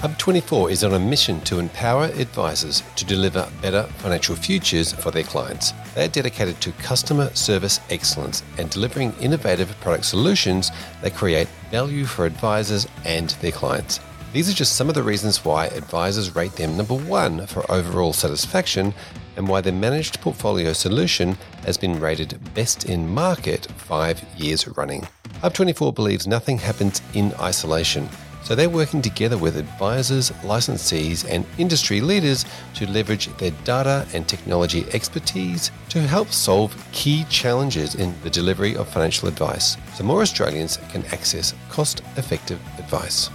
Hub24 is on a mission to empower advisors to deliver better financial futures for their clients. They are dedicated to customer service excellence and delivering innovative product solutions that create value for advisors and their clients. These are just some of the reasons why advisors rate them number one for overall satisfaction and why their managed portfolio solution has been rated best in market five years running. Hub24 believes nothing happens in isolation. So they're working together with advisors, licensees, and industry leaders to leverage their data and technology expertise to help solve key challenges in the delivery of financial advice so more Australians can access cost effective advice.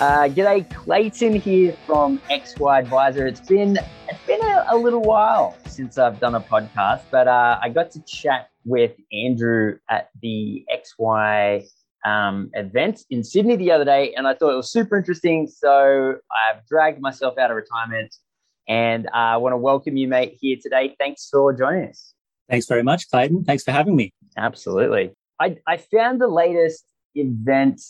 Uh, g'day, Clayton here from XY Adviser. It's been it's been a, a little while since I've done a podcast, but uh, I got to chat with Andrew at the XY um, event in Sydney the other day, and I thought it was super interesting. So I've dragged myself out of retirement, and uh, I want to welcome you, mate, here today. Thanks for joining us. Thanks very much, Clayton. Thanks for having me. Absolutely. I, I found the latest event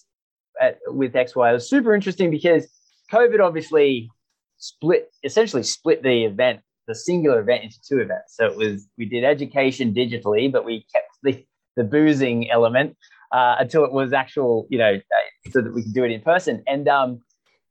at, with XY. It was super interesting because COVID obviously split, essentially split the event, the singular event into two events. So it was, we did education digitally, but we kept the, the boozing element uh, until it was actual, you know, so that we could do it in person. And um,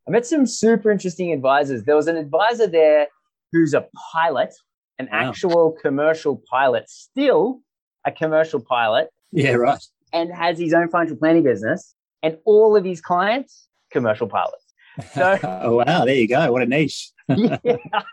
I met some super interesting advisors. There was an advisor there who's a pilot, an wow. actual commercial pilot, still a commercial pilot. Yeah, right. And has his own financial planning business and all of his clients commercial pilots. So, oh wow, there you go. What a niche. yeah,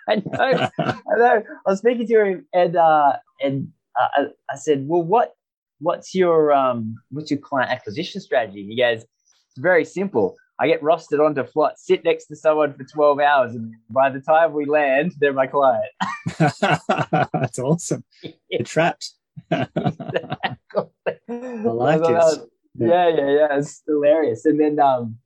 I know. I know. I was speaking to him, and uh, and uh, I said, "Well, what what's your um what's your client acquisition strategy?" He goes, "It's very simple. I get rostered onto flight, sit next to someone for 12 hours, and by the time we land, they're my client. That's awesome. You're trapped. I like it yeah, yeah, yeah. It's hilarious. And then um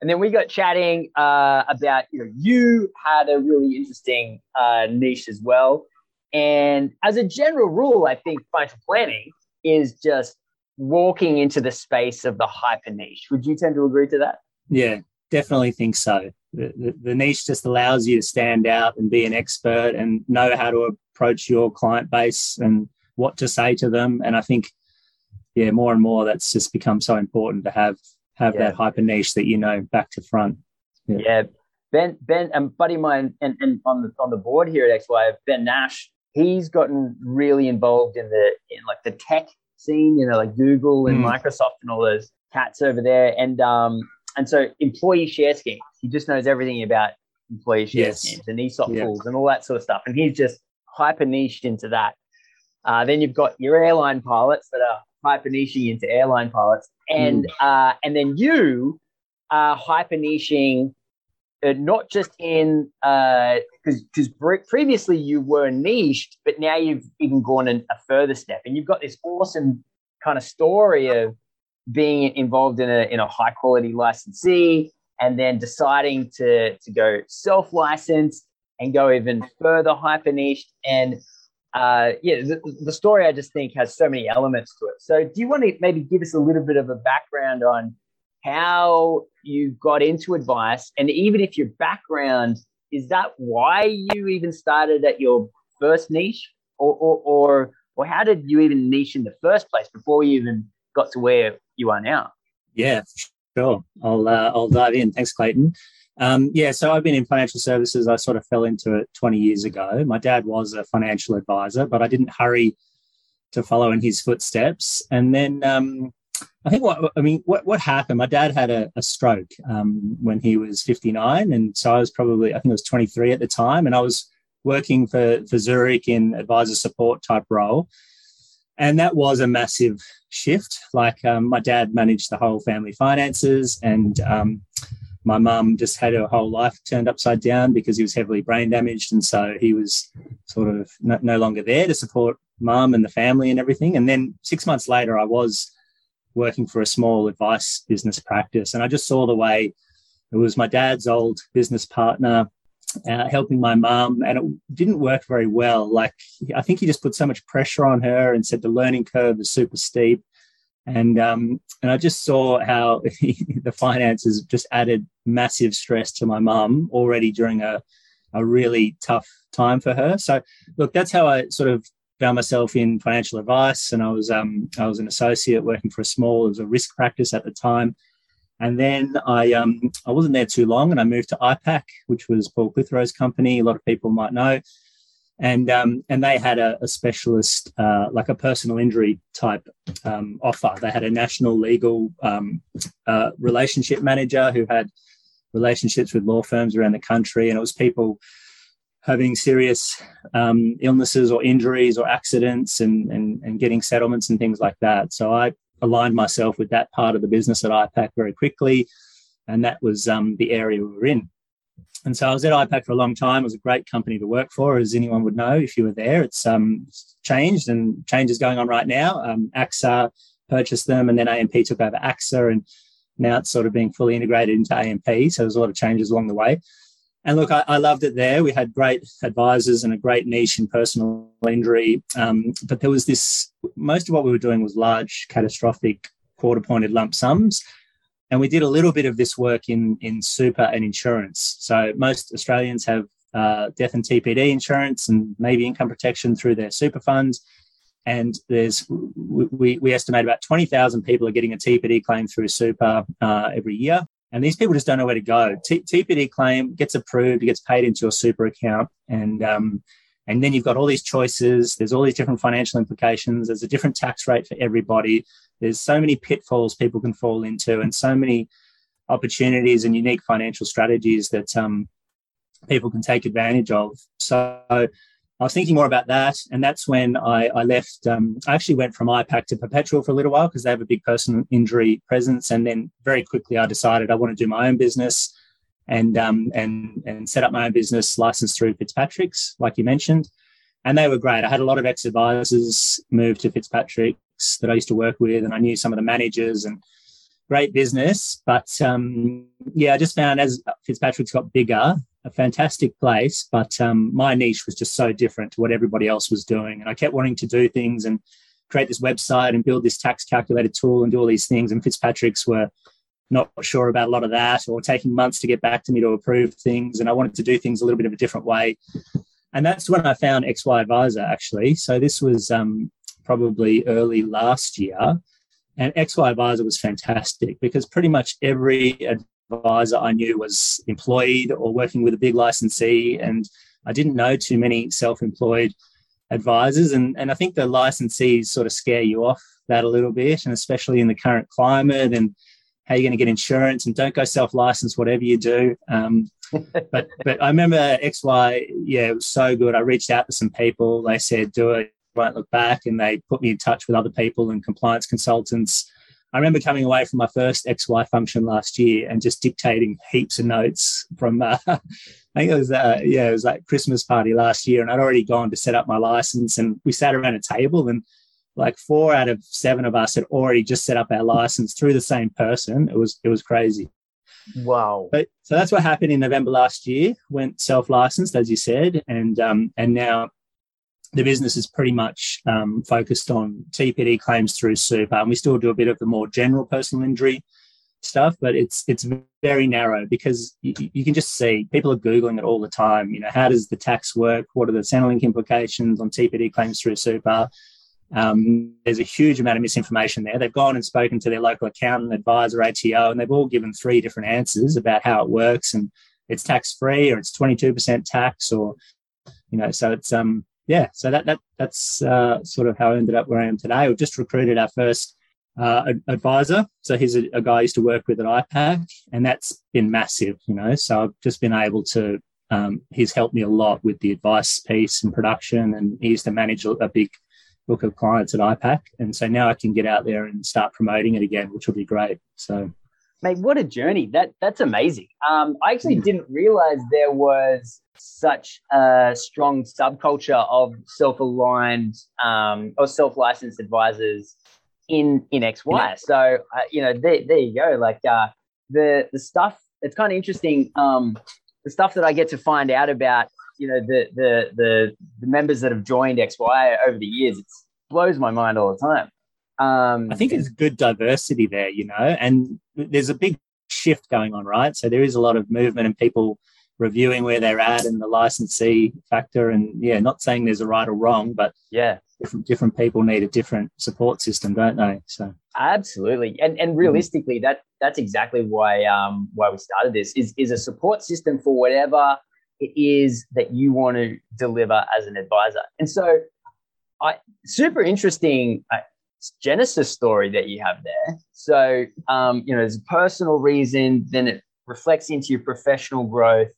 and then we got chatting uh about you know you had a really interesting uh niche as well. And as a general rule, I think financial planning is just walking into the space of the hyper niche. Would you tend to agree to that? Yeah, definitely think so. The, the, the, niche just allows you to stand out and be an expert and know how to approach your client base and what to say to them. And I think yeah, more and more that's just become so important to have have yeah. that hyper niche that you know back to front. Yeah. yeah. Ben, Ben, and buddy of mine, and, and on the on the board here at XY, Ben Nash, he's gotten really involved in the in like the tech scene, you know, like Google and mm. Microsoft and all those cats over there, and um and so employee share schemes. He just knows everything about employee share yes. schemes and ESOP yeah. pools and all that sort of stuff, and he's just hyper niched into that. Uh, then you've got your airline pilots that are hyper niching into airline pilots, and mm. uh, and then you are hyper niching uh, not just in because uh, because previously you were niched, but now you've even gone a further step, and you've got this awesome kind of story of being involved in a in a high quality licensee, and then deciding to to go self licensed and go even further hyper niched and uh, yeah, the, the, story I just think has so many elements to it. So, do you want to maybe give us a little bit of a background on how you got into advice, and even if your background is that why you even started at your first niche, or or or, or how did you even niche in the first place before you even got to where you are now? Yeah, sure. I'll uh, I'll dive in. Thanks, Clayton. Um, yeah, so I've been in financial services. I sort of fell into it 20 years ago. My dad was a financial advisor, but I didn't hurry to follow in his footsteps. And then um, I think what I mean, what what happened? My dad had a, a stroke um, when he was 59, and so I was probably I think I was 23 at the time, and I was working for for Zurich in advisor support type role. and that was a massive shift. Like um, my dad managed the whole family finances, and um, my mum just had her whole life turned upside down because he was heavily brain damaged, and so he was sort of no, no longer there to support mum and the family and everything. And then six months later, I was working for a small advice business practice, and I just saw the way it was my dad's old business partner uh, helping my mum, and it didn't work very well. Like I think he just put so much pressure on her and said the learning curve is super steep, and um, and I just saw how the finances just added massive stress to my mum already during a a really tough time for her. So look, that's how I sort of found myself in financial advice, and I was um, I was an associate working for a small, it was a risk practice at the time. And then I um, I wasn't there too long, and I moved to IPAC, which was Paul Clitheroe's company. A lot of people might know, and um, and they had a, a specialist, uh, like a personal injury type um, offer. They had a national legal um, uh, relationship manager who had relationships with law firms around the country, and it was people having serious um, illnesses or injuries or accidents and, and, and getting settlements and things like that. So I aligned myself with that part of the business at IPAC very quickly. And that was um, the area we were in. And so I was at IPAC for a long time. It was a great company to work for, as anyone would know if you were there. It's um, changed and change is going on right now. Um, AXA purchased them and then AMP took over AXA and now it's sort of being fully integrated into AMP. So there's a lot of changes along the way. And look, I, I, loved it there. We had great advisors and a great niche in personal injury. Um, but there was this most of what we were doing was large, catastrophic, court appointed lump sums. And we did a little bit of this work in, in super and insurance. So most Australians have uh, death and TPD insurance and maybe income protection through their super funds. And there's we, we estimate about 20,000 people are getting a TPD claim through super uh, every year. And these people just don't know where to go. T- TPD claim gets approved, it gets paid into your super account, and um, and then you've got all these choices. There's all these different financial implications. There's a different tax rate for everybody. There's so many pitfalls people can fall into, and so many opportunities and unique financial strategies that um, people can take advantage of. So I was thinking more about that, and that's when I, I left. Um, I actually went from IPAC to Perpetual for a little while because they have a big personal injury presence, and then very quickly I decided I want to do my own business and um, and and set up my own business, licensed through Fitzpatrick's, like you mentioned, and they were great. I had a lot of ex advisors move to That I used to work with, and I knew some of the managers and great business. But um, yeah, I just found as Fitzpatrick's got bigger, a fantastic place, but um, my niche was just so different to what everybody else was doing. And I kept wanting to do things and create this website and build this tax calculator tool and do all these things. And Fitzpatrick's were not sure about a lot of that or taking months to get back to me to approve things. And I wanted to do things a little bit of a different way. And that's when I found XY Adviser actually. So this was um, probably early last year. And XY Adviser was fantastic because pretty much every advisor I knew was employed or working with a big licensee, and I didn't know too many self-employed advisors. And, and I think the licensees sort of scare you off that a little bit, and especially in the current climate and how you're going to get insurance and don't go self-license whatever you do. Um, but but I remember XY, yeah, it was so good. I reached out to some people. They said, do it, won't look back. And they put me in touch with other people and compliance consultants I remember coming away from my first XY function last year and just dictating heaps of notes from, uh, I think it was, uh, yeah, it was like Christmas party last year. And I'd already gone to set up my license and we sat around a table and like four out of seven of us had already just set up our license through the same person. It was, it was crazy. Wow. But so that's what happened in November last year, went self-licensed, as you said. And, um, and now the business is pretty much um, focused on TPD claims through super, and we still do a bit of the more general personal injury stuff, but it's it's very narrow because you, you, can just see people are googling it all the time. You know, how does the tax work? What are the Centrelink implications on TPD claims through super? Um, there's a huge amount of misinformation there. They've gone and spoken to their local accountant, advisor, ATO, and they've all given three different answers about how it works, and it's tax free, or it's 22% tax, or you know, so it's um yeah, so that that that's uh, sort of how I ended up where I am today. We've just recruited our first uh, advisor. So he's a, a, guy I used to work with at IPAC, and that's been massive, you know. So I've just been able to. Um, he's helped me a lot with the advice piece and production, and he used to manage a, a big book of clients at IPAC. And so now I can get out there and start promoting it again, which will be great. So, mate, what a journey! That that's amazing. Um, I actually mm. didn't realize there was such a strong subculture of self-aligned um, or self-licensed advisors in in XY. So uh, you know, there, there you go. Like uh, the the stuff. It's kind of interesting. Um, the stuff that I get to find out about you know the the the, the members that have joined XY over the years, it blows my mind all the time. Um, I think it's good diversity there, you know, and there's a big shift going on, right? So there is a lot of movement and people reviewing where they're at and the licensee factor. And yeah, not saying there's a right or wrong, but yeah, different different people need a different support system, don't they? So absolutely, and and realistically, mm-hmm. that that's exactly why um why we started this is is a support system for whatever it is that you want to deliver as an advisor. And so, I super interesting uh, genesis story that you have there. So, um, you know, there's a personal reason, then it reflects into your professional growth,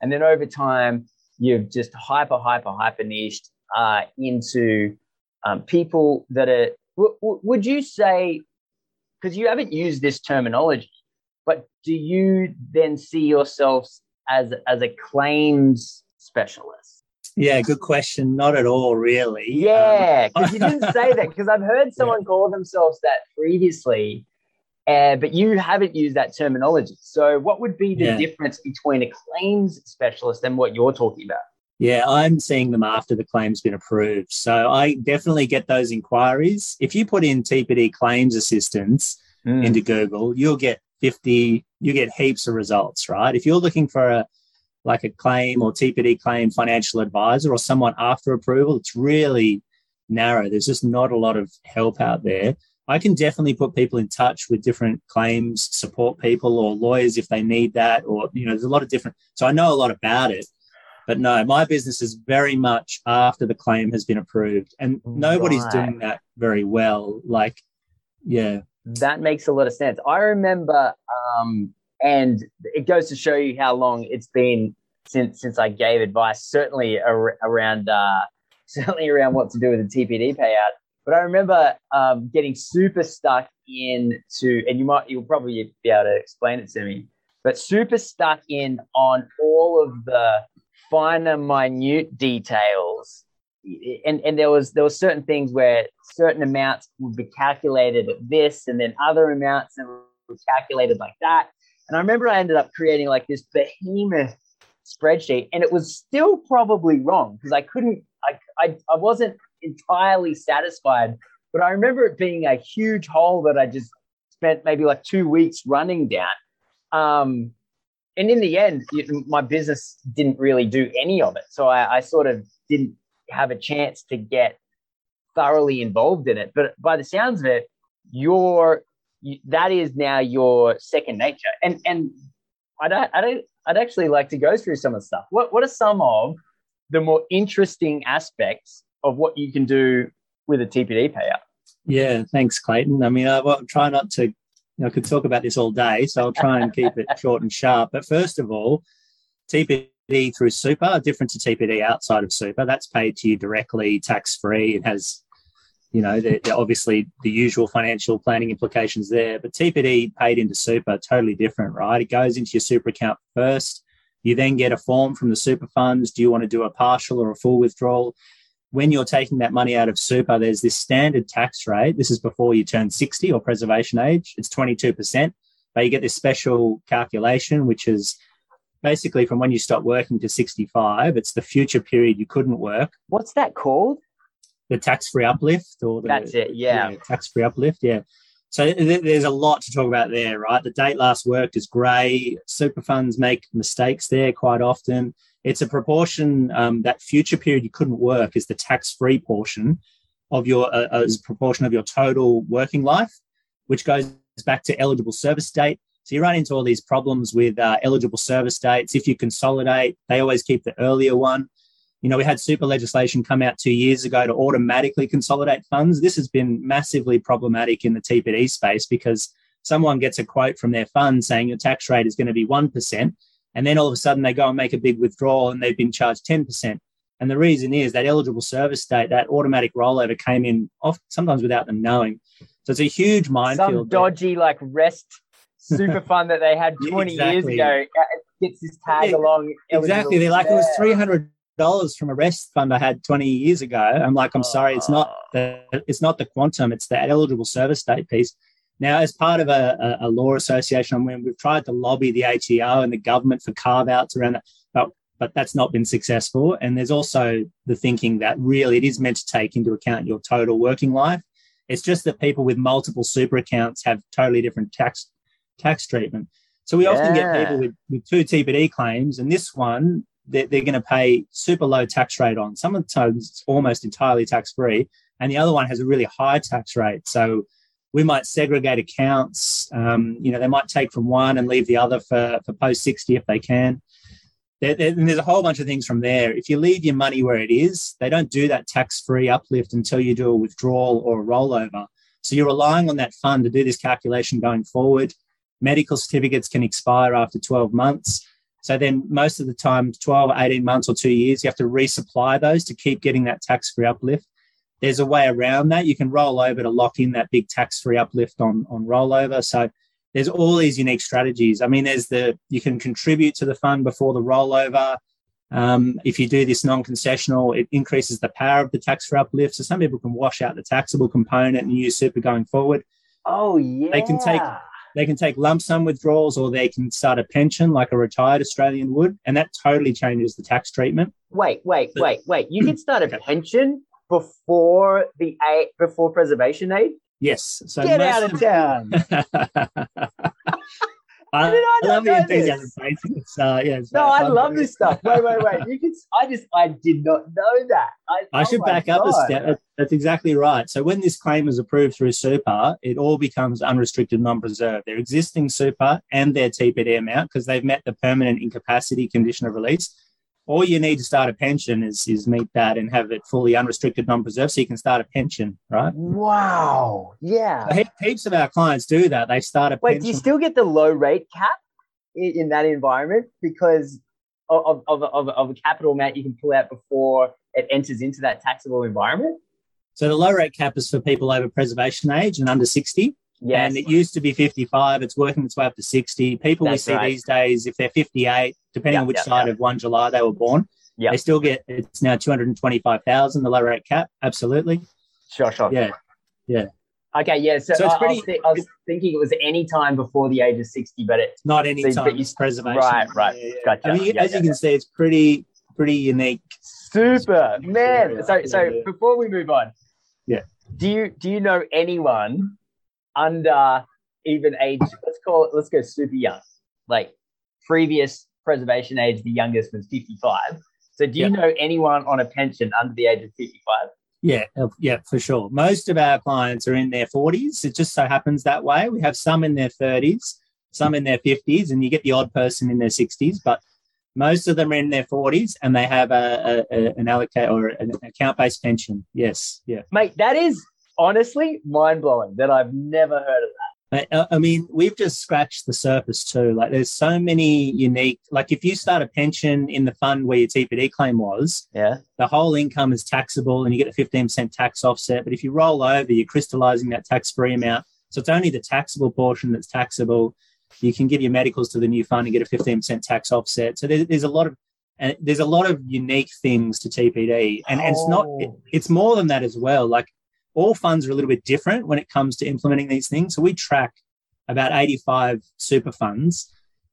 and then over time, you've just hyper, hyper, hyper niched uh, into um, people that are. W- w- would you say? Because you haven't used this terminology, but do you then see yourselves as as a claims specialist? Yeah, good question. Not at all, really. Yeah, because um, you didn't say that. Because I've heard someone yeah. call themselves that previously, uh, but you haven't used that terminology. So, what would be the yeah. difference between a claims specialist and what you're talking about? Yeah, I'm seeing them after the claim's been approved. So I definitely get those inquiries. If you put in TPD claims assistance mm. into Google, you'll get 50, you get heaps of results, right? If you're looking for a like a claim or TPD claim financial advisor or someone after approval, it's really narrow. There's just not a lot of help out there. I can definitely put people in touch with different claims support people or lawyers if they need that, or you know, there's a lot of different. So I know a lot about it, but no, my business is very much after the claim has been approved, and nobody's right. doing that very well. Like, yeah, that makes a lot of sense. I remember, um, and it goes to show you how long it's been since since I gave advice. Certainly ar- around uh, certainly around what to do with the TPD payout. But I remember um, getting super stuck into, and you might you'll probably be able to explain it to me, but super stuck in on all of the finer, minute details and and there was there were certain things where certain amounts would be calculated at this, and then other amounts that were calculated like that. And I remember I ended up creating like this behemoth spreadsheet, and it was still probably wrong because I couldn't, I, I I wasn't entirely satisfied. But I remember it being a huge hole that I just spent maybe like two weeks running down. Um, and in the end, my business didn't really do any of it. So I, I sort of didn't have a chance to get thoroughly involved in it. But by the sounds of it, your that is now your second nature. And and I don't I don't I'd actually like to go through some of the stuff. What what are some of the more interesting aspects of what you can do with a TPD payout? Yeah, thanks, Clayton. I mean, I will try not to. You know, I could talk about this all day, so I'll try and keep it short and sharp. But first of all, TPD through super, different to TPD outside of super. That's paid to you directly, tax free. It has, you know, the, the, obviously the usual financial planning implications there. But TPD paid into super, totally different, right? It goes into your super account first. You then get a form from the super funds. Do you want to do a partial or a full withdrawal? When you're taking that money out of super, there's this standard tax rate. This is before you turn 60 or preservation age. It's 22%. But you get this special calculation, which is basically from when you stop working to 65. It's the future period you couldn't work. What's that called? The tax free uplift, or the, that's it. Yeah, yeah tax free uplift. Yeah. So th- there's a lot to talk about there, right? The date last worked is grey. Super funds make mistakes there quite often. It's a proportion um, that future period you couldn't work is the tax free portion of your uh, as proportion of your total working life, which goes back to eligible service date so you run into all these problems with uh, eligible service dates. If you consolidate, they always keep the earlier one. You know, we had super legislation come out two years ago to automatically consolidate funds. This has been massively problematic in the TPD space because someone gets a quote from their fund saying your tax rate is going to be 1%. And then all of a sudden they go and make a big withdrawal and they've been charged 10%. And the reason is that eligible service date, that automatic rollover came in off sometimes without them knowing. So it's a huge minefield. Some dodgy there. like rest super fund that they had 20 exactly. years ago uh, gets this tag yeah, along. Exactly. They're like, it was 300 dollars from a rest fund I had 20 years ago. I'm like, I'm sorry, it's not ah. the it's not the quantum, it's the eligible service date piece. Now, as part of a, a, a law association, I mean, we've tried to lobby the ATO and the government for carve outs around that, but, but that's not been successful. And there's also the thinking that really it is meant to take into account your total working life. It's just that people with multiple super accounts have totally different tax tax treatment. So we yeah. often get people with, with two TPD claims, and this one they're, they're going to pay super low tax rate on. Some of the times it's almost entirely tax free, and the other one has a really high tax rate. So we might segregate accounts. Um, you know, they might take from one and leave the other for, for post 60 if they can. There, there, there's a whole bunch of things from there. If you leave your money where it is, they don't do that tax free uplift until you do a withdrawal or a rollover. So you're relying on that fund to do this calculation going forward. Medical certificates can expire after 12 months. So then most of the time, 12, 18 months or two years, you have to resupply those to keep getting that tax free uplift there's a way around that. You can roll over to lock in that big tax free uplift on, on rollover. So there's all these unique strategies. I mean, there's the you can contribute to the fund before the rollover. Um, if you do this non-concessional, it increases the power of the tax free uplift. So some people can wash out the taxable component and use super going forward. Oh yeah. They can take they can take lump sum withdrawals or they can start a pension like a retired Australian would, and that totally changes the tax treatment. Wait, wait, wait, wait. You can start a pension before the aid, before preservation aid? Yes. So Get out of town. I, I, love the enthusiasm. It's, uh, yeah, no, I love this stuff. Wait, wait, wait. You can. I just, I did not know that. I, I oh should back God. up a step. That's exactly right. So when this claim is approved through super, it all becomes unrestricted non-preserved. Their existing super and their TPD amount because they've met the permanent incapacity condition of release all you need to start a pension is is meet that and have it fully unrestricted, non-preserved, so you can start a pension, right? Wow. Yeah. So heaps of our clients do that. They start a Wait, pension. do you still get the low rate cap in, in that environment because of, of, of, of a capital amount you can pull out before it enters into that taxable environment? So the low rate cap is for people over preservation age and under 60. Yes. And it used to be 55. It's working its way up to 60. People That's we see right. these days, if they're 58, depending yep, on which yep, side yep. of 1 July they were born, yep. they still get, it's now 225,000, the low rate cap. Absolutely. Sure, sure. Yeah. Yeah. Okay, yeah. So, so I, pretty, I, was th- I, was thinking it was any time before the age of 60, but it's not any so, time. It's preservation. Right, right. Yeah, yeah. Gotcha. I mean, yeah, as you can see, it's pretty, pretty unique. Super, man. So, so before we move on, yeah. Do you do you know anyone under even age, let's call it, let's go super young. Like previous preservation age, the youngest was 55. So do you know anyone on a pension under the age of 55? Yeah, yeah, for sure. Most of our clients are in their 40s. It just so happens that way. We have some in their 30s, some in their 50s, and you get the odd person in their 60s, but most of them are in their 40s and they have a, a, a an allocate or an account based pension. Yes, yeah. Mate, that is honestly mind blowing that I've never heard of that. Uh, I mean, we've just scratched the surface too. Like, there's so many unique. Like, if you start a pension in the fund where your TPD claim was, yeah, the whole income is taxable, and you get a 15% tax offset. But if you roll over, you're crystallizing that tax-free amount, so it's only the taxable portion that's taxable. You can give your medicals to the new fund and get a 15% tax offset. So there's a lot of and there's a lot of unique things to TPD, and, oh. and it's not. It, it's more than that as well. Like all funds are a little bit different when it comes to implementing these things. So we track about 85 super funds.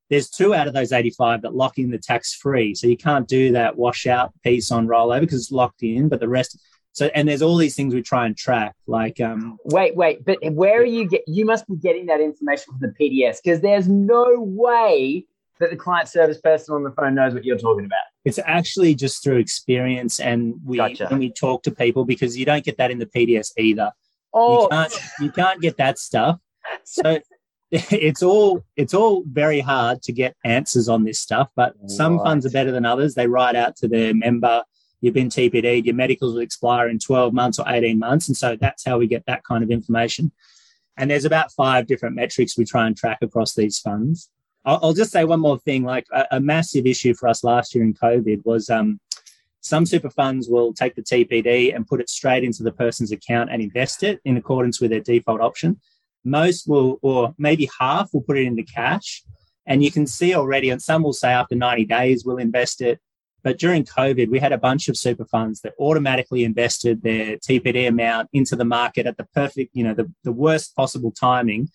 There's two out of those 85 that lock in the tax free. So you can't do that washout piece on rollover because it's locked in, but the rest. So, and there's all these things we try and track, like. um Wait, wait, but where are you get? You must be getting that information from the PDS because there's no way that the client service person on the phone knows what you're talking about. It's actually just through experience and we gotcha. when we talk to people because you don't get that in the PDS either. Oh, you can't, you can't get that stuff. So it's all it's all very hard to get answers on this stuff. But right. some funds are better than others. They write out to their member. You've been TPD. Your medicals will expire in 12 months or 18 months, and so that's how we get that kind of information. And there's about five different metrics we try and track across these funds. I'll, I'll just say one more thing. Like a, a, massive issue for us last year in COVID was um, Some super funds will take the TPD and put it straight into the person's account and invest it in accordance with their default option. Most will, or maybe half, will put it into cash. And you can see already, and some will say after 90 days, we'll invest it. But during COVID, we had a bunch of super funds that automatically invested their TPD amount into the market at the perfect, you know, the, the worst possible timing.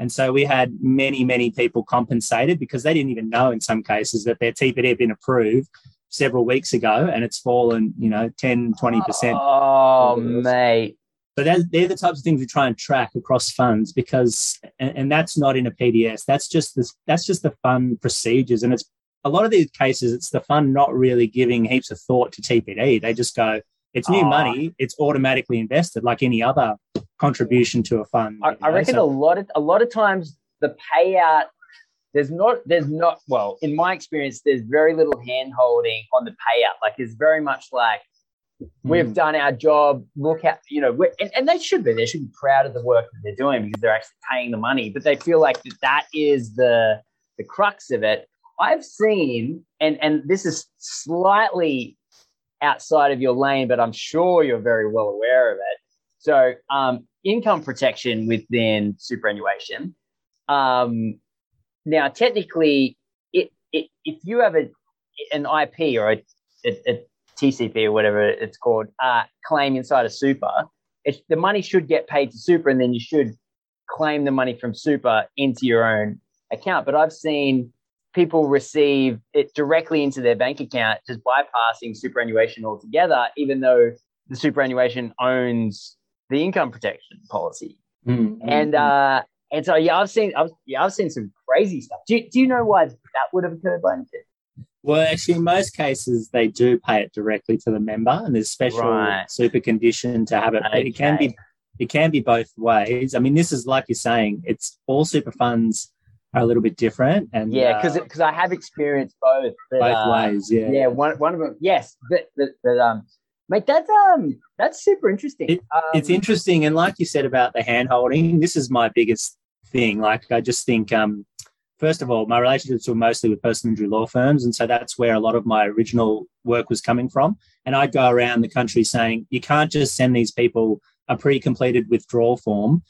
And so we had many, many people compensated because they didn't even know in some cases that their TPD had been approved several weeks ago and it's fallen, you know, 10, 20%. Oh, mate. So they're the types of things we try and track across funds because, and, and that's not in a PDS. That's just this. That's just the fund procedures, and it's a lot of these cases. It's the fund not really giving heaps of thought to TPD. They just go, "It's new oh. money. It's automatically invested, like any other contribution to a fund." I, I reckon so, a lot of a lot of times the payout there's not there's not well in my experience there's very little hand holding on the payout like it's very much like we've mm. done our job look at you know and, and they should be they should be proud of the work that they're doing because they're actually paying the money but they feel like that, that is the the crux of it i've seen and and this is slightly outside of your lane but i'm sure you're very well aware of it so um, income protection within superannuation um, now, technically, it, it, if you have a, an IP or a, a, a TCP or whatever it's called uh, claim inside a super, the money should get paid to super, and then you should claim the money from super into your own account. But I've seen people receive it directly into their bank account, just bypassing superannuation altogether, even though the superannuation owns the income protection policy. Mm-hmm. And uh, and so yeah, I've seen I've, yeah, I've seen some crazy stuff. Do, do you know why that would have occurred by Well, actually, in most cases, they do pay it directly to the member, and there's special right. super condition to have it. Okay. It can be it can be both ways. I mean, this is like you're saying, it's all super funds are a little bit different, and yeah, because uh, because I have experienced both. But, both uh, ways, yeah, yeah. One one of them, yes, but but, but um, Mate, that's um that's super interesting. It, um, it's interesting, and like you said about the hand holding, this is my biggest thing. Like I just think, um, first of all, my relationships were mostly with personal injury law firms, and so that's where a lot of my original work was coming from. And I'd go around the country saying, you can't just send these people a pre-completed withdrawal form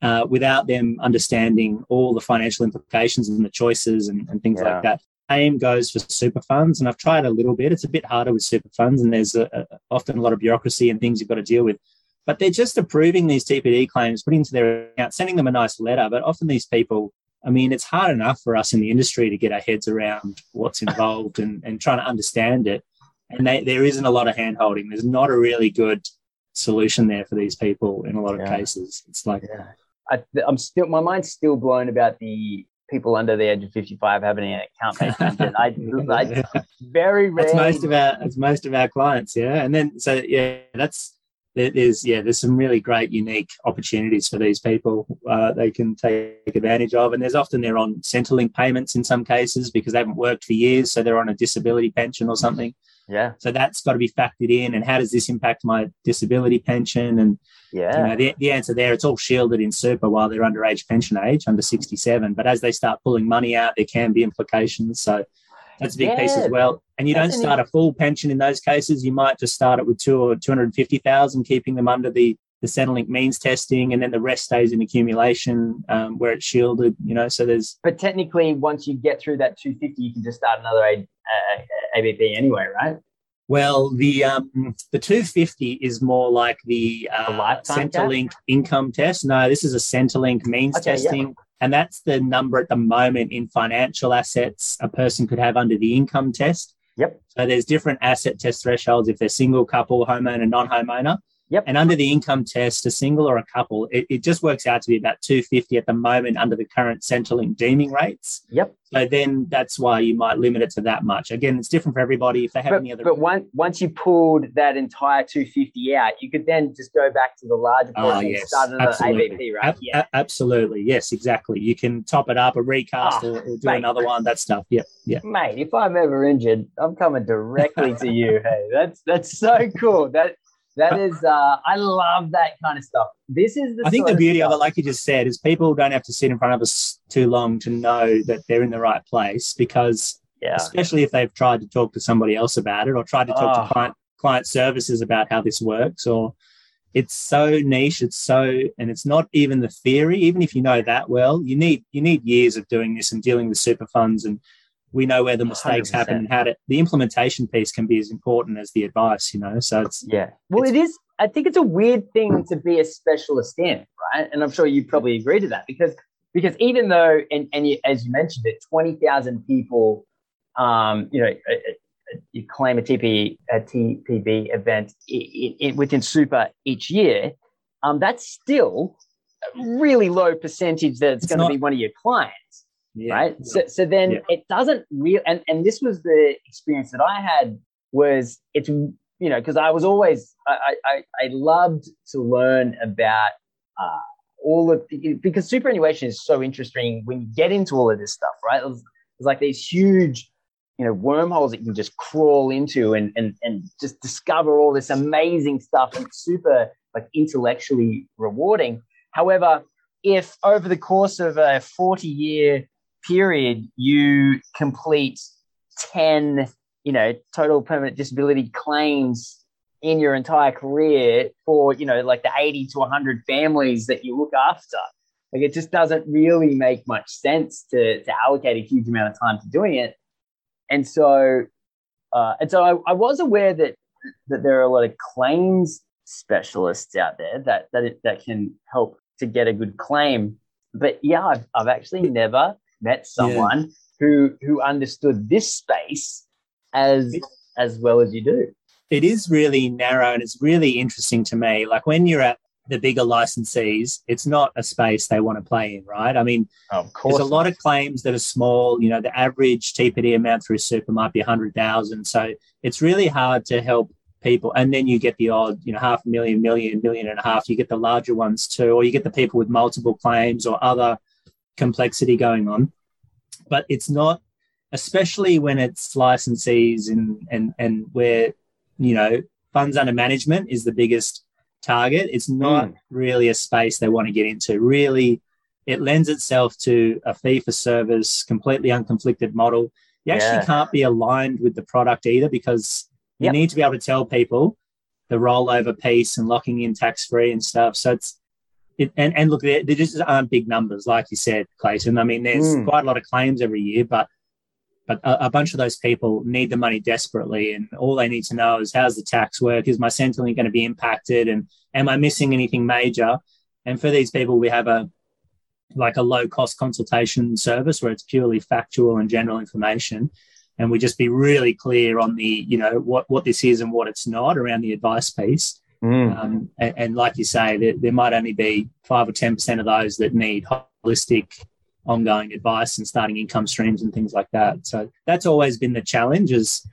uh, without them understanding all the financial implications and the choices and, and things yeah. like that same goes for super funds, and I've tried a little bit. It's a bit harder with super funds, and there's a, a, often a lot of bureaucracy and things you've got to deal with. But they're just approving these TPD claims, putting into their account, sending them a nice letter. But often these people, I mean, it's hard enough for us in the industry to get our heads around what's involved and, and trying to understand it. And they, there isn't a lot of hand holding. There's not a really good solution there for these people in a lot of yeah. cases. It's like, yeah. I, am still, my mind's still blown about the people under the age of 55 having an account. I, I very rare. That's most of our that's most of our clients, yeah. And then so yeah, that's there's yeah there's some really great unique opportunities for these people uh, they can take advantage of and there's often they're on centrelink payments in some cases because they haven't worked for years so they're on a disability pension or something yeah so that's got to be factored in and how does this impact my disability pension and yeah. You know, the, the answer there, it's all shielded in super while they're under age pension age, under 67. But as they start pulling money out, there can be implications. So that's a big yeah. piece as well. And you that's don't start a full pension in those cases. You might just start it with two or 250,000, keeping them under the, the Centrelink means testing, and then the rest stays in accumulation um, where it's shielded, you know. So there's. But technically, once you get through that 250, you can just start another A, uh, ABP anyway, right? Well, the um, the 250 is more like the uh, Centrelink income test. No, this is a Centrelink means okay, testing, yeah. and that's the number at the moment in financial assets a person could have under the income test. Yep. So there's different asset test thresholds if they're single, couple, homeowner, non-homeowner. Yep. And under the income test, a single or a couple, it, it, just works out to be about 250 at the moment under the current Centrelink deeming rates. Yep. So then that's why you might limit it to that much. Again, it's different for everybody. If they have but, any other. But once once you pulled that entire 250 out, you could then just go back to the larger ah, portion oh, yes, and start another absolutely. ABP, right? A- yeah. A- absolutely. Yes, exactly. You can top it up, a recast, oh, or, or, do mate, another one. That stuff. Yep. Yeah. Mate, if I'm ever injured, I'm coming directly to you. Hey, that's that's so cool. That that is, uh, I love that kind of stuff. This is the. I think the beauty of, of it, like you just said, is people don't have to sit in front of us too long to know that they're in the right place because Yeah. especially if they've tried to talk to somebody else about it or tried to talk Oh. to client client services about how this works or it's so niche it's so and it's not even the theory even if you know that well you need you need years of doing this and dealing with super funds and we know where the mistakes 100%. happen and how to the implementation piece can be as important as the advice you know so it's Yeah. Well, it is. I think it's a weird thing to be a specialist in, right? And I'm sure you probably agree to that because because even though and and you, as you mentioned it, twenty thousand people, um, you know, uh, uh, you claim a TP a TPD event within Super each year, um, that's still a really low percentage that it's, It's going to be one of your clients yeah, right? so, so then Yeah. it doesn't real and, and this was the experience that i had was it's you know because i was always I, I i loved to learn about uh all of the, because superannuation is so interesting when you get into all of this stuff right? There's like these huge you know wormholes that you can just crawl into and and and just discover all this amazing stuff and super like intellectually rewarding. However if over the course of a 40 year period you complete 10 you know total permanent disability claims in your entire career for you know like the 80 to 100 families that you look after. Like it just doesn't really make much sense to to allocate a huge amount of time to doing it. And so uh, and so I, I was aware that that there are a lot of claims specialists out there that that it, that can help to get a good claim. But yeah I've, I've actually never met someone who who understood this space as as well as you do it is really narrow and it's really interesting to me. Like when you're at the bigger licensees, it's not a space they want to play in, right? I mean, of there's a lot of claims that are small. You know, the average TPD amount through super might be 100,000. So it's really hard to help people. And then you get the odd, you know, half a million, million, million and a half. You get the larger ones too, or you get the people with multiple claims or other complexity going on. But it's not, especially when it's licensees and and and where you know funds under management is the biggest target. It's not Mm. really a space they want to get into. Really, it lends itself to a fee for service, completely unconflicted model. You actually Yeah. can't be aligned with the product either because you Yep. need to be able to tell people the rollover piece and locking in tax free and stuff. So it's it, and, and look, there, there just aren't big numbers, like you said, Clayton. I mean, there's Mm. quite a lot of claims every year, but but a, a bunch of those people need the money desperately, and all they need to know is how's the tax work? Is my Centrelink going to be impacted? And am I missing anything major? And for these people, we have a like a low cost consultation service where it's purely factual and general information and we just be really clear on the you know what what this is and what it's not around the advice piece um, and, and like you say there, there might only be five or ten percent of those that need holistic ongoing advice and starting income streams and things like that. So that's always been the challenge is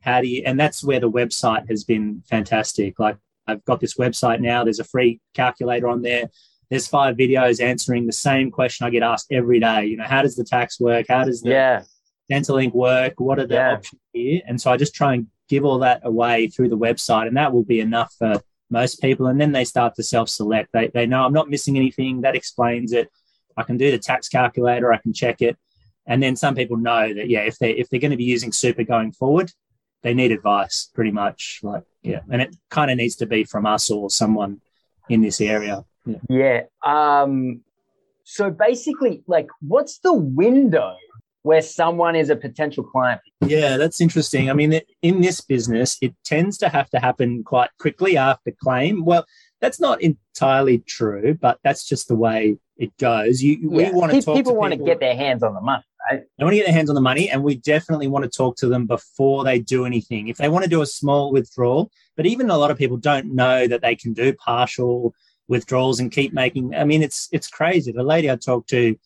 how do you and that's where the website has been fantastic. Like i've got this website now. There's a free calculator on there. There's five videos answering the same question i get asked every day. You know how does the tax work? How does the yeah. Centrelink work? What are the Yeah. options here? And so I just try and give all that away through the website, and that will be enough for most people. And then they start to self select. They, they know I'm not missing anything. That explains it. I can do the tax calculator, I can check it. And then some people know that, yeah, if, they, if they're going to be using super going forward, they need advice pretty much. Like, yeah. And it kind of needs to be from us or someone in this area. Yeah. yeah um so basically like what's the window where someone is a potential client Yeah, that's interesting. I mean, in this business, it tends to have to happen quite quickly after claim. Well, that's not entirely true, but that's just the way it goes. You we want to people to want to get their hands on the money right They want to get their hands on the money, and we definitely want to talk to them before they do anything. If they want to do a small withdrawal, but even a lot of people don't know that they can do partial withdrawals and keep making. I mean, it's it's crazy. The lady I talked to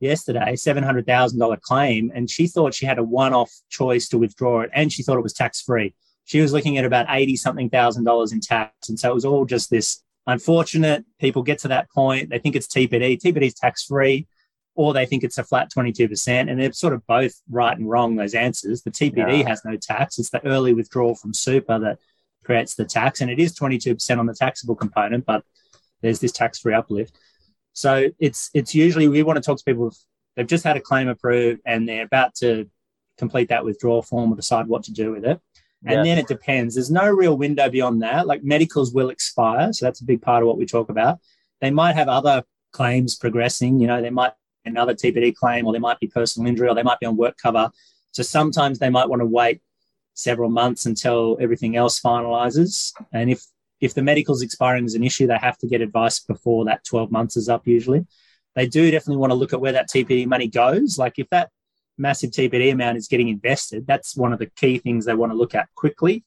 yesterday, seven hundred thousand dollar claim, and she thought she had a one off choice to withdraw it, and she thought it was tax free. She was looking at about eighty something thousand dollars in tax, and so it was all just this unfortunate. People get to that point, they think it's TPD. TPD is tax free or they think it's a flat 22%. And they're sort of both right and wrong, those answers. The TPD Yeah. has no tax. It's the early withdrawal from super that creates the tax. And it is 22% on the taxable component, but there's this tax free uplift. So it's it's usually we want to talk to people they've just had a claim approved and they're about to complete that withdrawal form or decide what to do with it. And Yeah. then it depends. There's no real window beyond that. Like medicals will expire. So that's a big part of what we talk about. They might have other claims progressing. You know, they might another TPD claim or they might be personal injury or they might be on work cover. So sometimes they might want to wait several months until everything else finalizes. And if if the medical's expiring is an issue, they have to get advice before that 12 months is up usually. They do definitely want to look at where that TPD money goes. Like if that massive TPD amount is getting invested, that's one of the key things they want to look at quickly.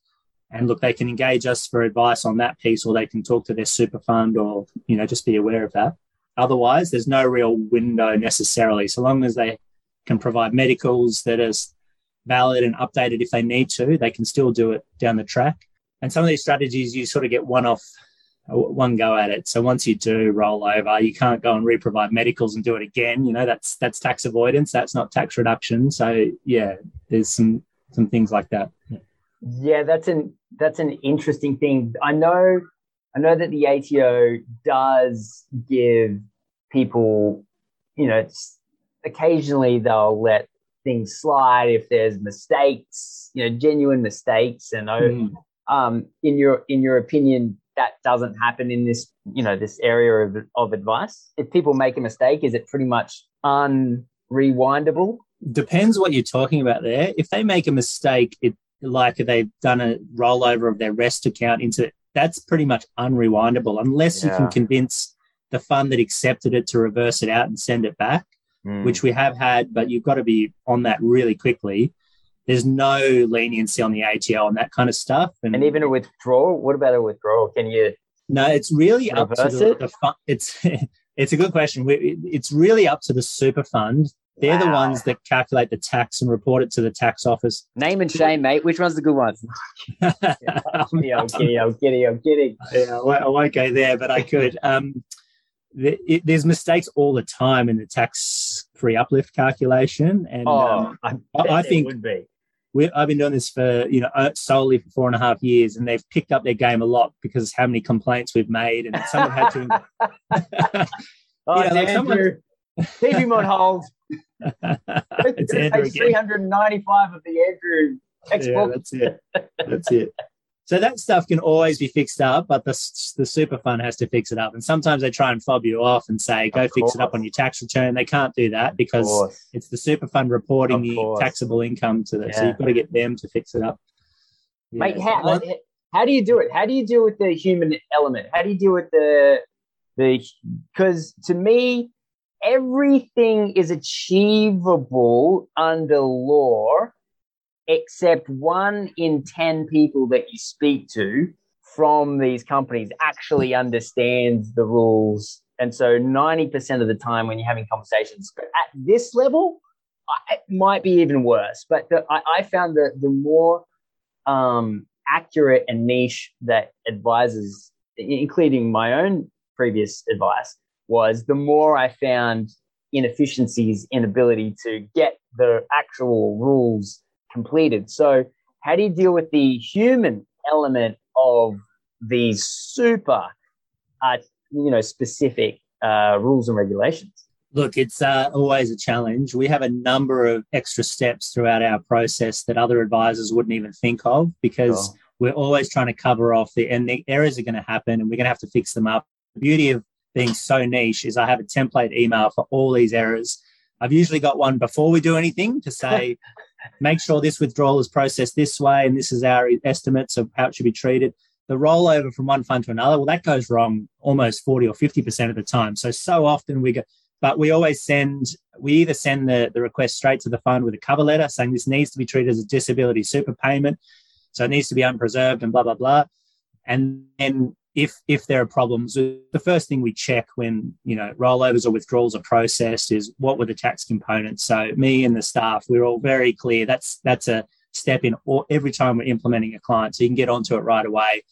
And look, they can engage us for advice on that piece, or they can talk to their super fund, or you know, just be aware of that. Otherwise, there's no real window necessarily. So long as they can provide medicals that are valid and updated if they need to, they can still do it down the track. And some of these strategies, you sort of get one off, one go at it. So once you do roll over, you can't go and re-provide medicals and do it again. You know, that's that's tax avoidance. That's not tax reduction. So yeah, there's some some things like that. Yeah, that's an that's an interesting thing. I know I know that the ATO does give people, you know, it's, occasionally they'll let things slide if there's mistakes, you know, genuine mistakes. And Mm. Um, in your in your opinion, that doesn't happen in this, you know, this area of, of advice. If people make a mistake, is it pretty much unrewindable? depends what you're talking about there. If they make a mistake, it like they've done a rollover of their rest account into that's pretty much unrewindable unless you can convince the fund that accepted it to reverse it out and send it back, which we have had, but you've got to be on that really quickly. There's no leniency on the ATO and that kind of stuff. and even a withdrawal. What about a withdrawal? Can you? No, it's really up to the, it? the fund. It's it's a good question. It's really up to the super fund. They're the ones that calculate the tax and report it to the tax office. Name and shame, mate. Which one's the good one? I'm kidding, I'm kidding, I'm kidding, yeah, I won't, go there, but I could. Um, it, there's mistakes all the time in the tax-free uplift calculation, and Oh, um, I, I think- would be. We, I've been doing this for you know uh, solely for four and a half years, and they've picked up their game a lot because how many complaints we've made, and some have had to. Oh, Yeah, like Andrew, keep him on hold. it's Andrew 395 of the Andrew Yeah, that's it. That's it. So that stuff can always be fixed up, but the, the super fund has to fix it up. And sometimes they try and fob you off and say, go fix it up on your tax return. They can't do that because it's the super fund reporting the taxable income to the. So you've got to get them to fix it up. Mate, how, how do you do it? How do you deal with the human element? How do you deal with the the because to me everything is achievable under law except one in 10 people that you speak to from these companies actually understands the rules. And so 90% of the time when you're having conversations at this level it might be even worse. But the, I, I found that the more um, accurate and niche that advisors, including my own previous advice, was the more I found inefficiencies in ability to get the actual rules completed. So, how do you deal with the human element of these super, uh, you know, specific uh, rules and regulations? Look, it's uh, always a challenge. We have a number of extra steps throughout our process that other advisors wouldn't even think of because we're always trying to cover off the and the errors are going to happen and we're going to have to fix them up. The beauty of being so niche is I have a template email for all these errors. I've usually got one before we do anything to say, make sure this withdrawal is processed this way and this is our estimates of how it should be treated. The rollover from one fund to another, well, that goes wrong almost 40 or 50% of the time. So, so often we go, but we always send we either send the, the request straight to the fund with a cover letter saying this needs to be treated as a disability super payment so it needs to be unpreserved and blah blah blah and then if if there are problems the first thing we check when you know rollovers or withdrawals are processed is what were the tax components so me and the staff we're all very clear that's that's a step in all, every time we're implementing a client so you can get onto it right away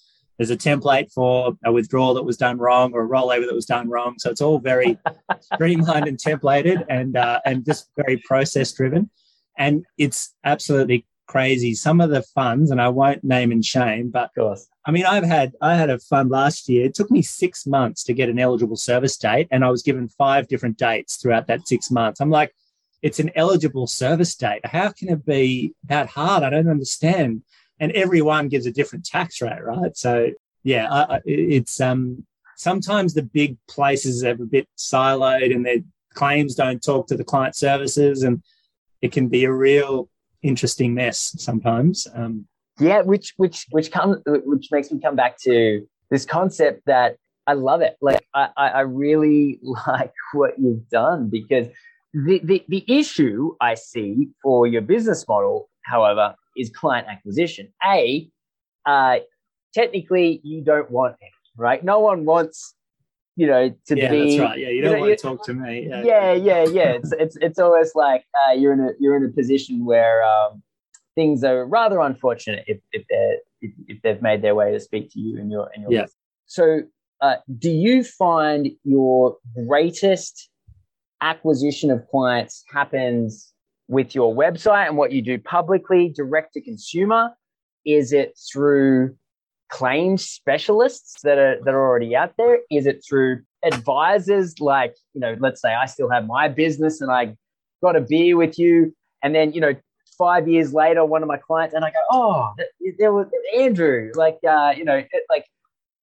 there's a template for a withdrawal that was done wrong or a rollover that was done wrong. So it's all very streamlined and templated and uh, and just very process driven. And it's absolutely crazy. Some of the funds, and I won't name and shame, but Of course. I mean, I've had I had a fund last year. It took me six months to get an eligible service date, and I was given five different dates throughout that six months. I'm like, it's an eligible service date. How can it be that hard? I don't understand. And everyone gives a different tax rate, right? So yeah, I, I, it's um sometimes the big places are a bit siloed and their claims don't talk to the client services, and it can be a real interesting mess sometimes. Um, yeah, which which which comes which makes me come back to this concept that I love it. Like I, I really like what you've done because the, the the issue I see for your business model, however, is client acquisition. A, uh, technically you don't want it, right? No one wants you know to yeah, be. that's right. Yeah, you don't you know, want to talk to me. Yeah, yeah, yeah. yeah. it's it's it's almost like uh, you're in a you're in a position where um, things are rather unfortunate if if they if, if, they've made their way to speak to you and your and your. Yeah. So, uh, do you find your greatest acquisition of clients happens with your website and what you do publicly, direct to consumer? Is it through claims specialists that are that are already out there? Is it through advisors like you know, let's say I still have my business and I got a beer with you, and then you know five years later, one of my clients, and I go, oh, there was Andrew, like, uh, you know, it, like,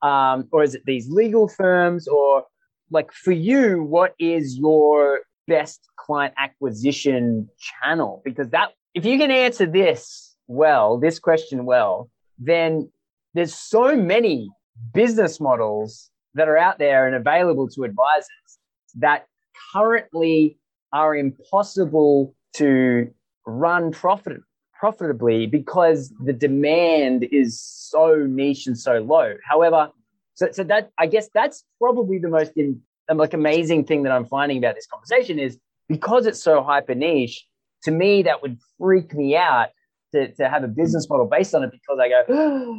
um, or is it these legal firms, or like for you, what is your best client acquisition channel? Because that, if you can answer this well, this question well, then there's so many business models that are out there and available to advisors that currently are impossible to run profit, profitably because the demand is so niche and so low. However, so, so that I guess that's probably the most in, like amazing thing that I'm finding about this conversation is because it's so hyper niche. To me, that would freak me out to, to have a business model based on it because I go, oh,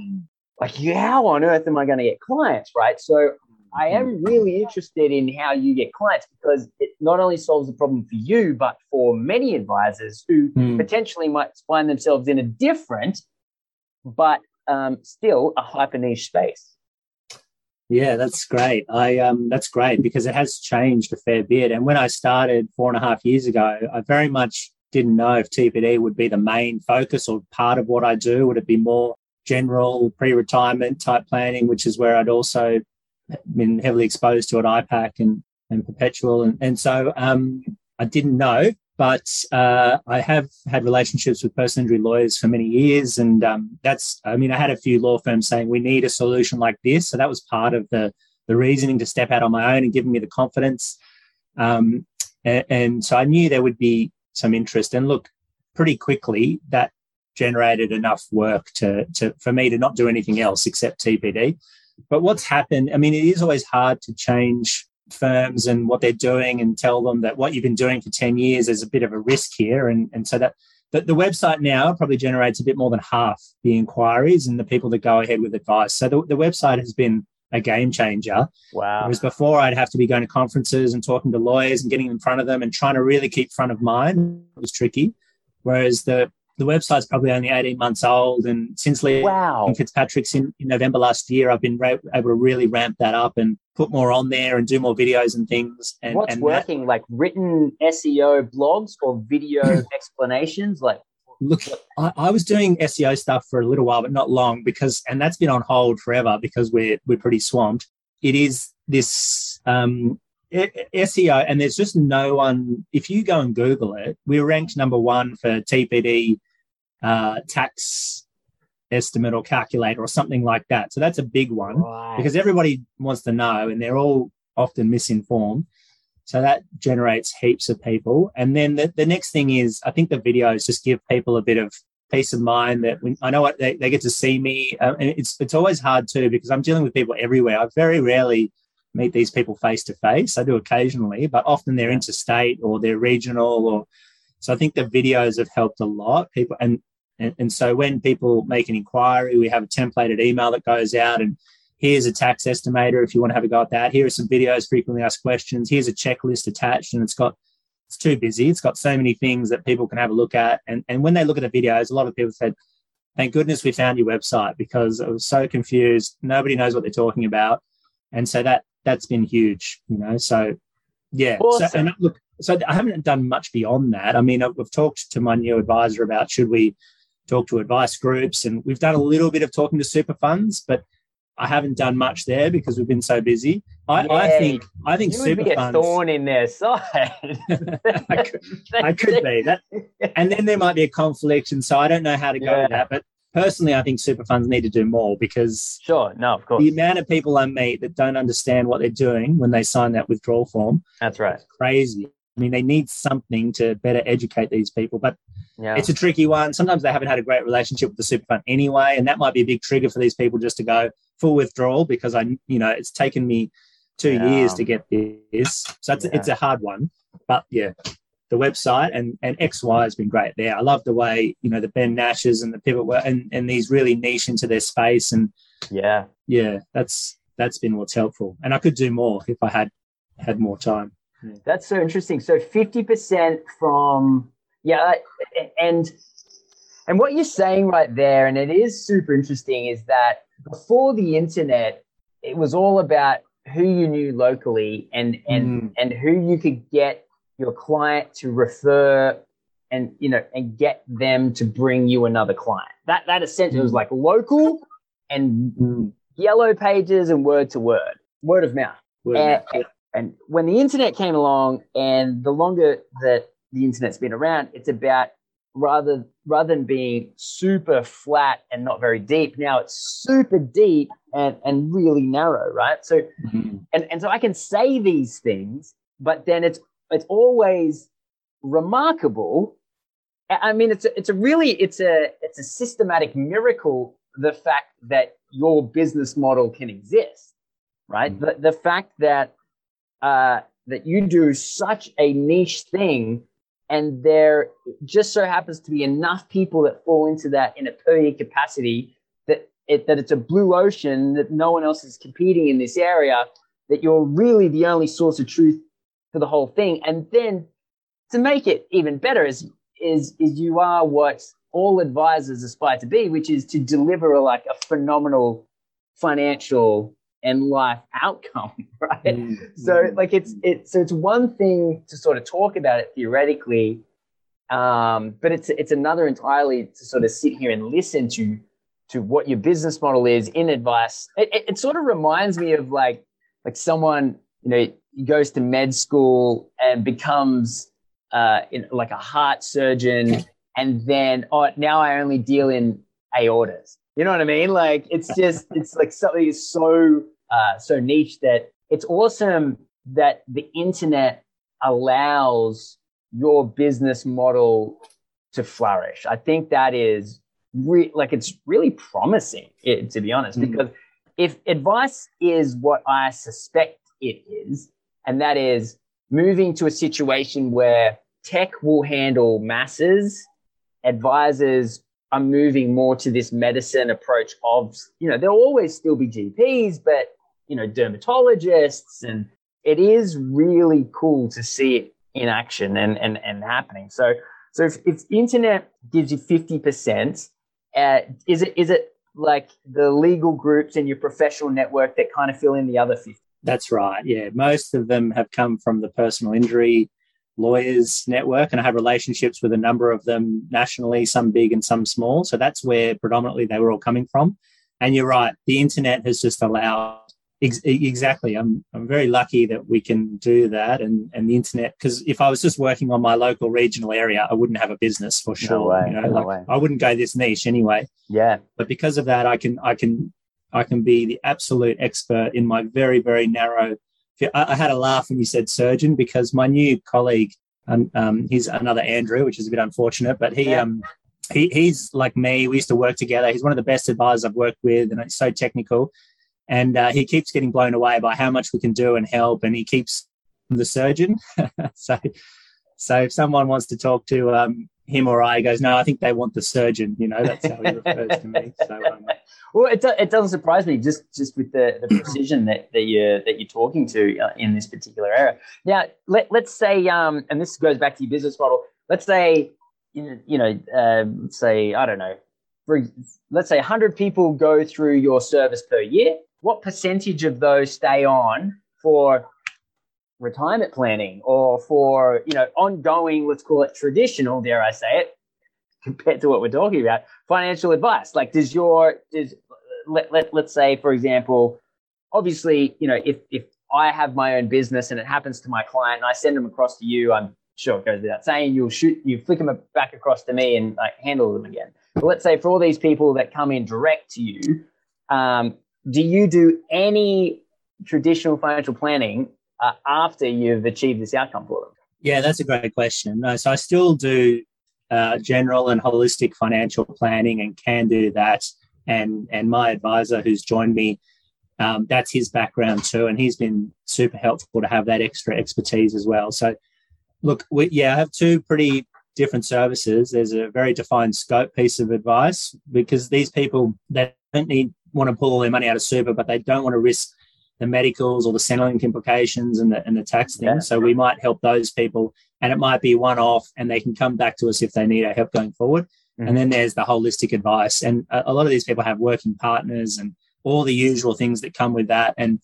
like, how on earth am I going to get clients, right? So I am really interested in how you get clients because it not only solves the problem for you, but for many advisors who mm. potentially might find themselves in a different, but um, still a hyper niche space. Yeah, that's great. I um, that's great because it has changed a fair bit. And when I started four and a half years ago, I very much didn't know if TPD would be the main focus or part of what I do. Would it be more general pre-retirement type planning, which is where I'd also been heavily exposed to at IPAC and, and Perpetual. And, and so um, I didn't know, but uh, I have had relationships with personal injury lawyers for many years. And um, that's, I mean, I had a few law firms saying we need a solution like this. So that was part of the, the reasoning to step out on my own and giving me the confidence. Um, and, and so I knew there would be some interest. And look, pretty quickly, that generated enough work to, to for me to not do anything else except TPD. But what's happened, I mean, it is always hard to change firms and what they're doing and tell them that what you've been doing for 10 years is a bit of a risk here. And, and so that the, the website now probably generates a bit more than half the inquiries and the people that go ahead with advice. So the, the website has been a game changer. Wow. Whereas before I'd have to be going to conferences and talking to lawyers and getting in front of them and trying to really keep front of mind it was tricky. Whereas the the website's probably only 18 months old. And since leaving wow. Fitzpatrick's in, in, November last year, I've been ra- able to really ramp that up and put more on there and do more videos and things. And, What's and working? That, like written SEO blogs or video explanations? Like, look, I, I, was doing SEO stuff for a little while, but not long because, and that's been on hold forever because we're, we're pretty swamped. It is this, um, SEO, and there's just no one. If you go and Google it, we're ranked number one for TPD uh, tax estimate or calculator or something like that. So that's a big one right. because everybody wants to know and they're all often misinformed. So that generates heaps of people. And then the, the next thing is, I think the videos just give people a bit of peace of mind that when, I know what they, they get to see me. Uh, and it's, it's always hard too because I'm dealing with people everywhere. I very rarely meet these people face to face. I do occasionally, but often they're interstate or they're regional or so I think the videos have helped a lot. People and and, and so when people make an inquiry, we have a templated email that goes out and here's a tax estimator if you want to have a go at that. Here are some videos, frequently asked questions. Here's a checklist attached, and it's got it's too busy. It's got so many things that people can have a look at. And and when they look at the videos, a lot of people said, "Thank goodness we found your website because I was so confused. Nobody knows what they're talking about." And so that that's been huge, you know. So yeah. Awesome. So, and look, so I haven't done much beyond that. I mean, I've, I've talked to my new advisor about should we talk to advice groups, and we've done a little bit of talking to super funds, but I haven't done much there because we've been so busy. I, yeah, I think I think you super would be funds. a thorn in their side. I, could, I could be that, and then there might be a conflict, and so I don't know how to go yeah. with that. But personally, I think super funds need to do more because sure, no, of course, the amount of people I meet that don't understand what they're doing when they sign that withdrawal form. That's right. Crazy. I mean, they need something to better educate these people, but yeah. it's a tricky one. Sometimes they haven't had a great relationship with the super fund anyway, and that might be a big trigger for these people just to go full withdrawal because I, you know, it's taken me two yeah. years to get this, so it's, yeah. it's a hard one. But yeah, the website and and XY has been great there. I love the way you know the Ben Nashes and the pivot and and these really niche into their space and yeah, yeah, that's that's been what's helpful. And I could do more if I had had more time. That's so interesting. So 50% from, yeah, and, and what you're saying right there, and it is super interesting, is that before the internet, it was all about who you knew locally and, and, mm. and who you could get your client to refer and, you know, and get them to bring you another client. That, that essentially mm. was like local and mm. yellow pages and word to word, word of mouth. Word and, mouth and when the internet came along, and the longer that the internet's been around, it's about rather rather than being super flat and not very deep. Now it's super deep and and really narrow, right? So, mm-hmm. and and so I can say these things, but then it's it's always remarkable. I mean, it's a, it's a really it's a it's a systematic miracle the fact that your business model can exist, right? Mm-hmm. The the fact that uh, that you do such a niche thing and there just so happens to be enough people that fall into that in a per year capacity that it, that it's a blue ocean that no one else is competing in this area that you're really the only source of truth for the whole thing. And then to make it even better is is is you are what all advisors aspire to be which is to deliver a, like a phenomenal financial and life outcome, right? Mm-hmm. So like it's it's so it's one thing to sort of talk about it theoretically, um, but it's it's another entirely to sort of sit here and listen to to what your business model is in advice. It, it, it sort of reminds me of like like someone you know goes to med school and becomes uh, in, like a heart surgeon, and then oh now I only deal in aortas you know what I mean? Like it's just it's like something is so uh, so niche that it's awesome that the internet allows your business model to flourish. I think that is re- like it's really promising, it, to be honest, mm. because if advice is what I suspect it is, and that is moving to a situation where tech will handle masses, advisors are moving more to this medicine approach of, you know, there'll always still be GPs, but, you know, dermatologists. And it is really cool to see it in action and, and, and happening. So, so if, if internet gives you 50%, uh, is it, is it like the legal groups and your professional network that kind of fill in the other 50? That's right. Yeah. Most of them have come from the personal injury lawyers network and I have relationships with a number of them nationally, some big and some small. So that's where predominantly they were all coming from. And you're right, the internet has just allowed ex- exactly. I'm I'm very lucky that we can do that and and the internet because if I was just working on my local regional area, I wouldn't have a business for sure. No way, you know, no like way. I wouldn't go this niche anyway. Yeah. But because of that, I can I can I can be the absolute expert in my very very narrow I, had a laugh when you said surgeon because my new colleague, um, um, he's another Andrew, which is a bit unfortunate, but he, yeah. um, he, he's like me. We used to work together. He's one of the best advisors I've worked with, and it's so technical. And uh, he keeps getting blown away by how much we can do and help. And he keeps the surgeon. so, so if someone wants to talk to um, him or I, goes, no, I think they want the surgeon. You know, that's how he refers to me. So, um, well, it, it doesn't surprise me just just with the, the precision that, that you're that you're talking to uh, in this particular era. Now, let let's say, um, and this goes back to your business model. Let's say, you know, uh, let's say I don't know, for let's say 100 people go through your service per year. What percentage of those stay on for retirement planning or for you know ongoing let's call it traditional dare i say it compared to what we're talking about financial advice. Like does your does let, let, let's say for example obviously you know if if i have my own business and it happens to my client and i send them across to you i'm sure it goes without saying you'll shoot you flick them back across to me and like handle them again. But let's say for all these people that come in direct to you um, do you do any traditional financial planning uh, after you've achieved this outcome for them? Yeah, that's a great question. So I still do uh, general and holistic financial planning and can do that. And and my advisor who's joined me, um, that's his background too, and he's been super helpful to have that extra expertise as well. So, look, we, yeah, I have two pretty different services. There's a very defined scope piece of advice because these people they don't need want to pull all their money out of super, but they don't want to risk the medicals or the Centrelink implications and the, and the tax thing. Yeah. So we might help those people and it might be one off and they can come back to us if they need our help going forward. Mm-hmm. And then there's the holistic advice. And a, a, lot of these people have working partners and all the usual things that come with that. And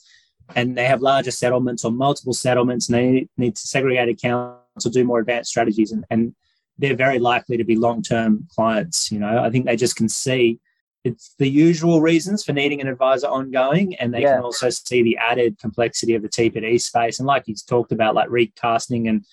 and they have larger settlements or multiple settlements and they need to segregate accounts or do more advanced strategies. And, and they're very likely to be long-term clients. You know, I think they just can see it's the usual reasons for needing an advisor ongoing, and they yeah. can also see the added complexity of the TPD space. And like he's talked about, like recasting and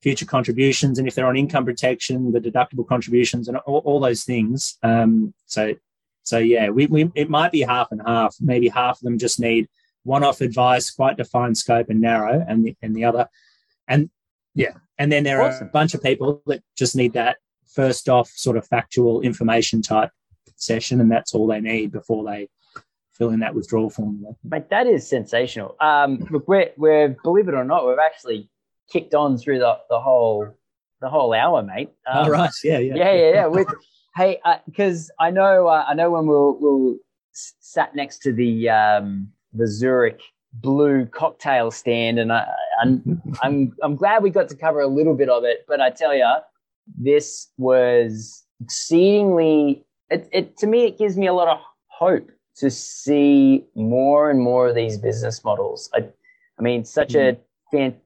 future contributions, and if they're on income protection, the deductible contributions, and all, all those things. Um, so, so yeah, we, we it might be half and half. Maybe half of them just need one-off advice, quite defined scope and narrow, and the, and the other, and yeah, and then there awesome. are a bunch of people that just need that first off sort of factual information type session, and that's all they need before they fill in that withdrawal form. But that is sensational. Um, look, we're, we're believe it or not, we've actually kicked on through the, the whole the whole hour, mate. Um, All right, yeah, yeah, yeah, yeah. yeah. With, hey, because uh, I know uh, I know when we'll, we'll sat next to the um, the Zurich blue cocktail stand, and I, I'm I'm I'm glad we got to cover a little bit of it. But I tell you, this was exceedingly it, it to me it gives me a lot of hope to see more and more of these business models. I, I mean, such mm. a fan.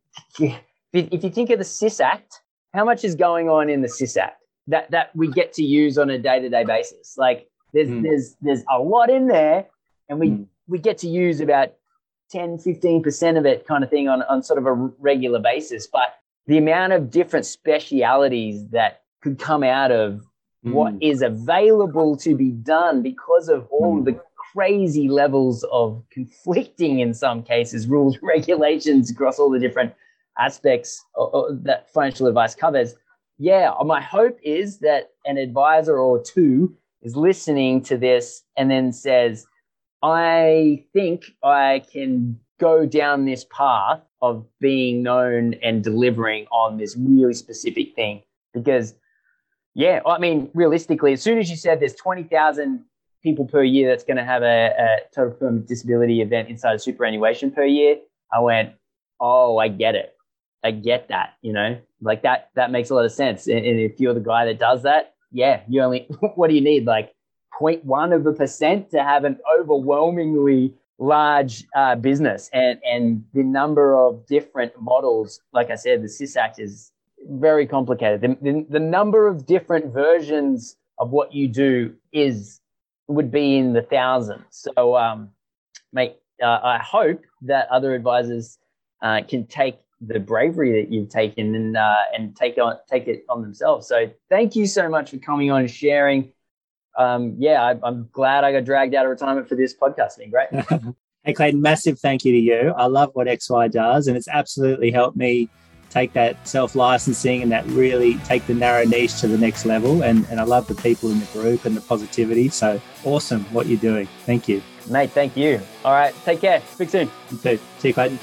If you think of the SIS Act, how much is going on in the SIS Act that that we get to use on a day to day basis? Like there's mm. there's there's a lot in there, and we mm. we get to use about 10, 15 percent of it, kind of thing, on on sort of a regular basis. But the amount of different specialities that could come out of mm. what is available to be done because of all mm. the crazy levels of conflicting, in some cases, rules, regulations across all the different aspects that financial advice covers. Yeah, my hope is that an advisor or two is listening to this and then says, I think I can go down this path of being known and delivering on this really specific thing because yeah, I mean, realistically, as soon as you said there's 20,000 people per year that's going to have a, a total permanent disability event inside of superannuation per year, I went, oh, I get it. I get that, you know, like that, that makes a lot of sense. And, and if you're the guy that does that, yeah, you only, what do you need? Like 0.1 of a percent to have an overwhelmingly large uh, business and, and the number of different models, like I said, the SIS Act is very complicated. The, the, the, number of different versions of what you do is would be in the thousands. So, um, mate, uh, I hope that other advisors uh, can take the bravery that you've taken and uh, and take on take it on themselves. So, thank you so much for coming on and sharing. Um, yeah, I, am glad I got dragged out of retirement for this podcast. Great. hey, Clayton, massive thank you to you. I love what XY does, and it's absolutely helped me take that self licensing and that really take the narrow niche to the next level. And, and I love the people in the group and the positivity. So awesome what you're doing. Thank you. Mate, thank you. All right. Take care. Speak soon. You too. See you, Clayton.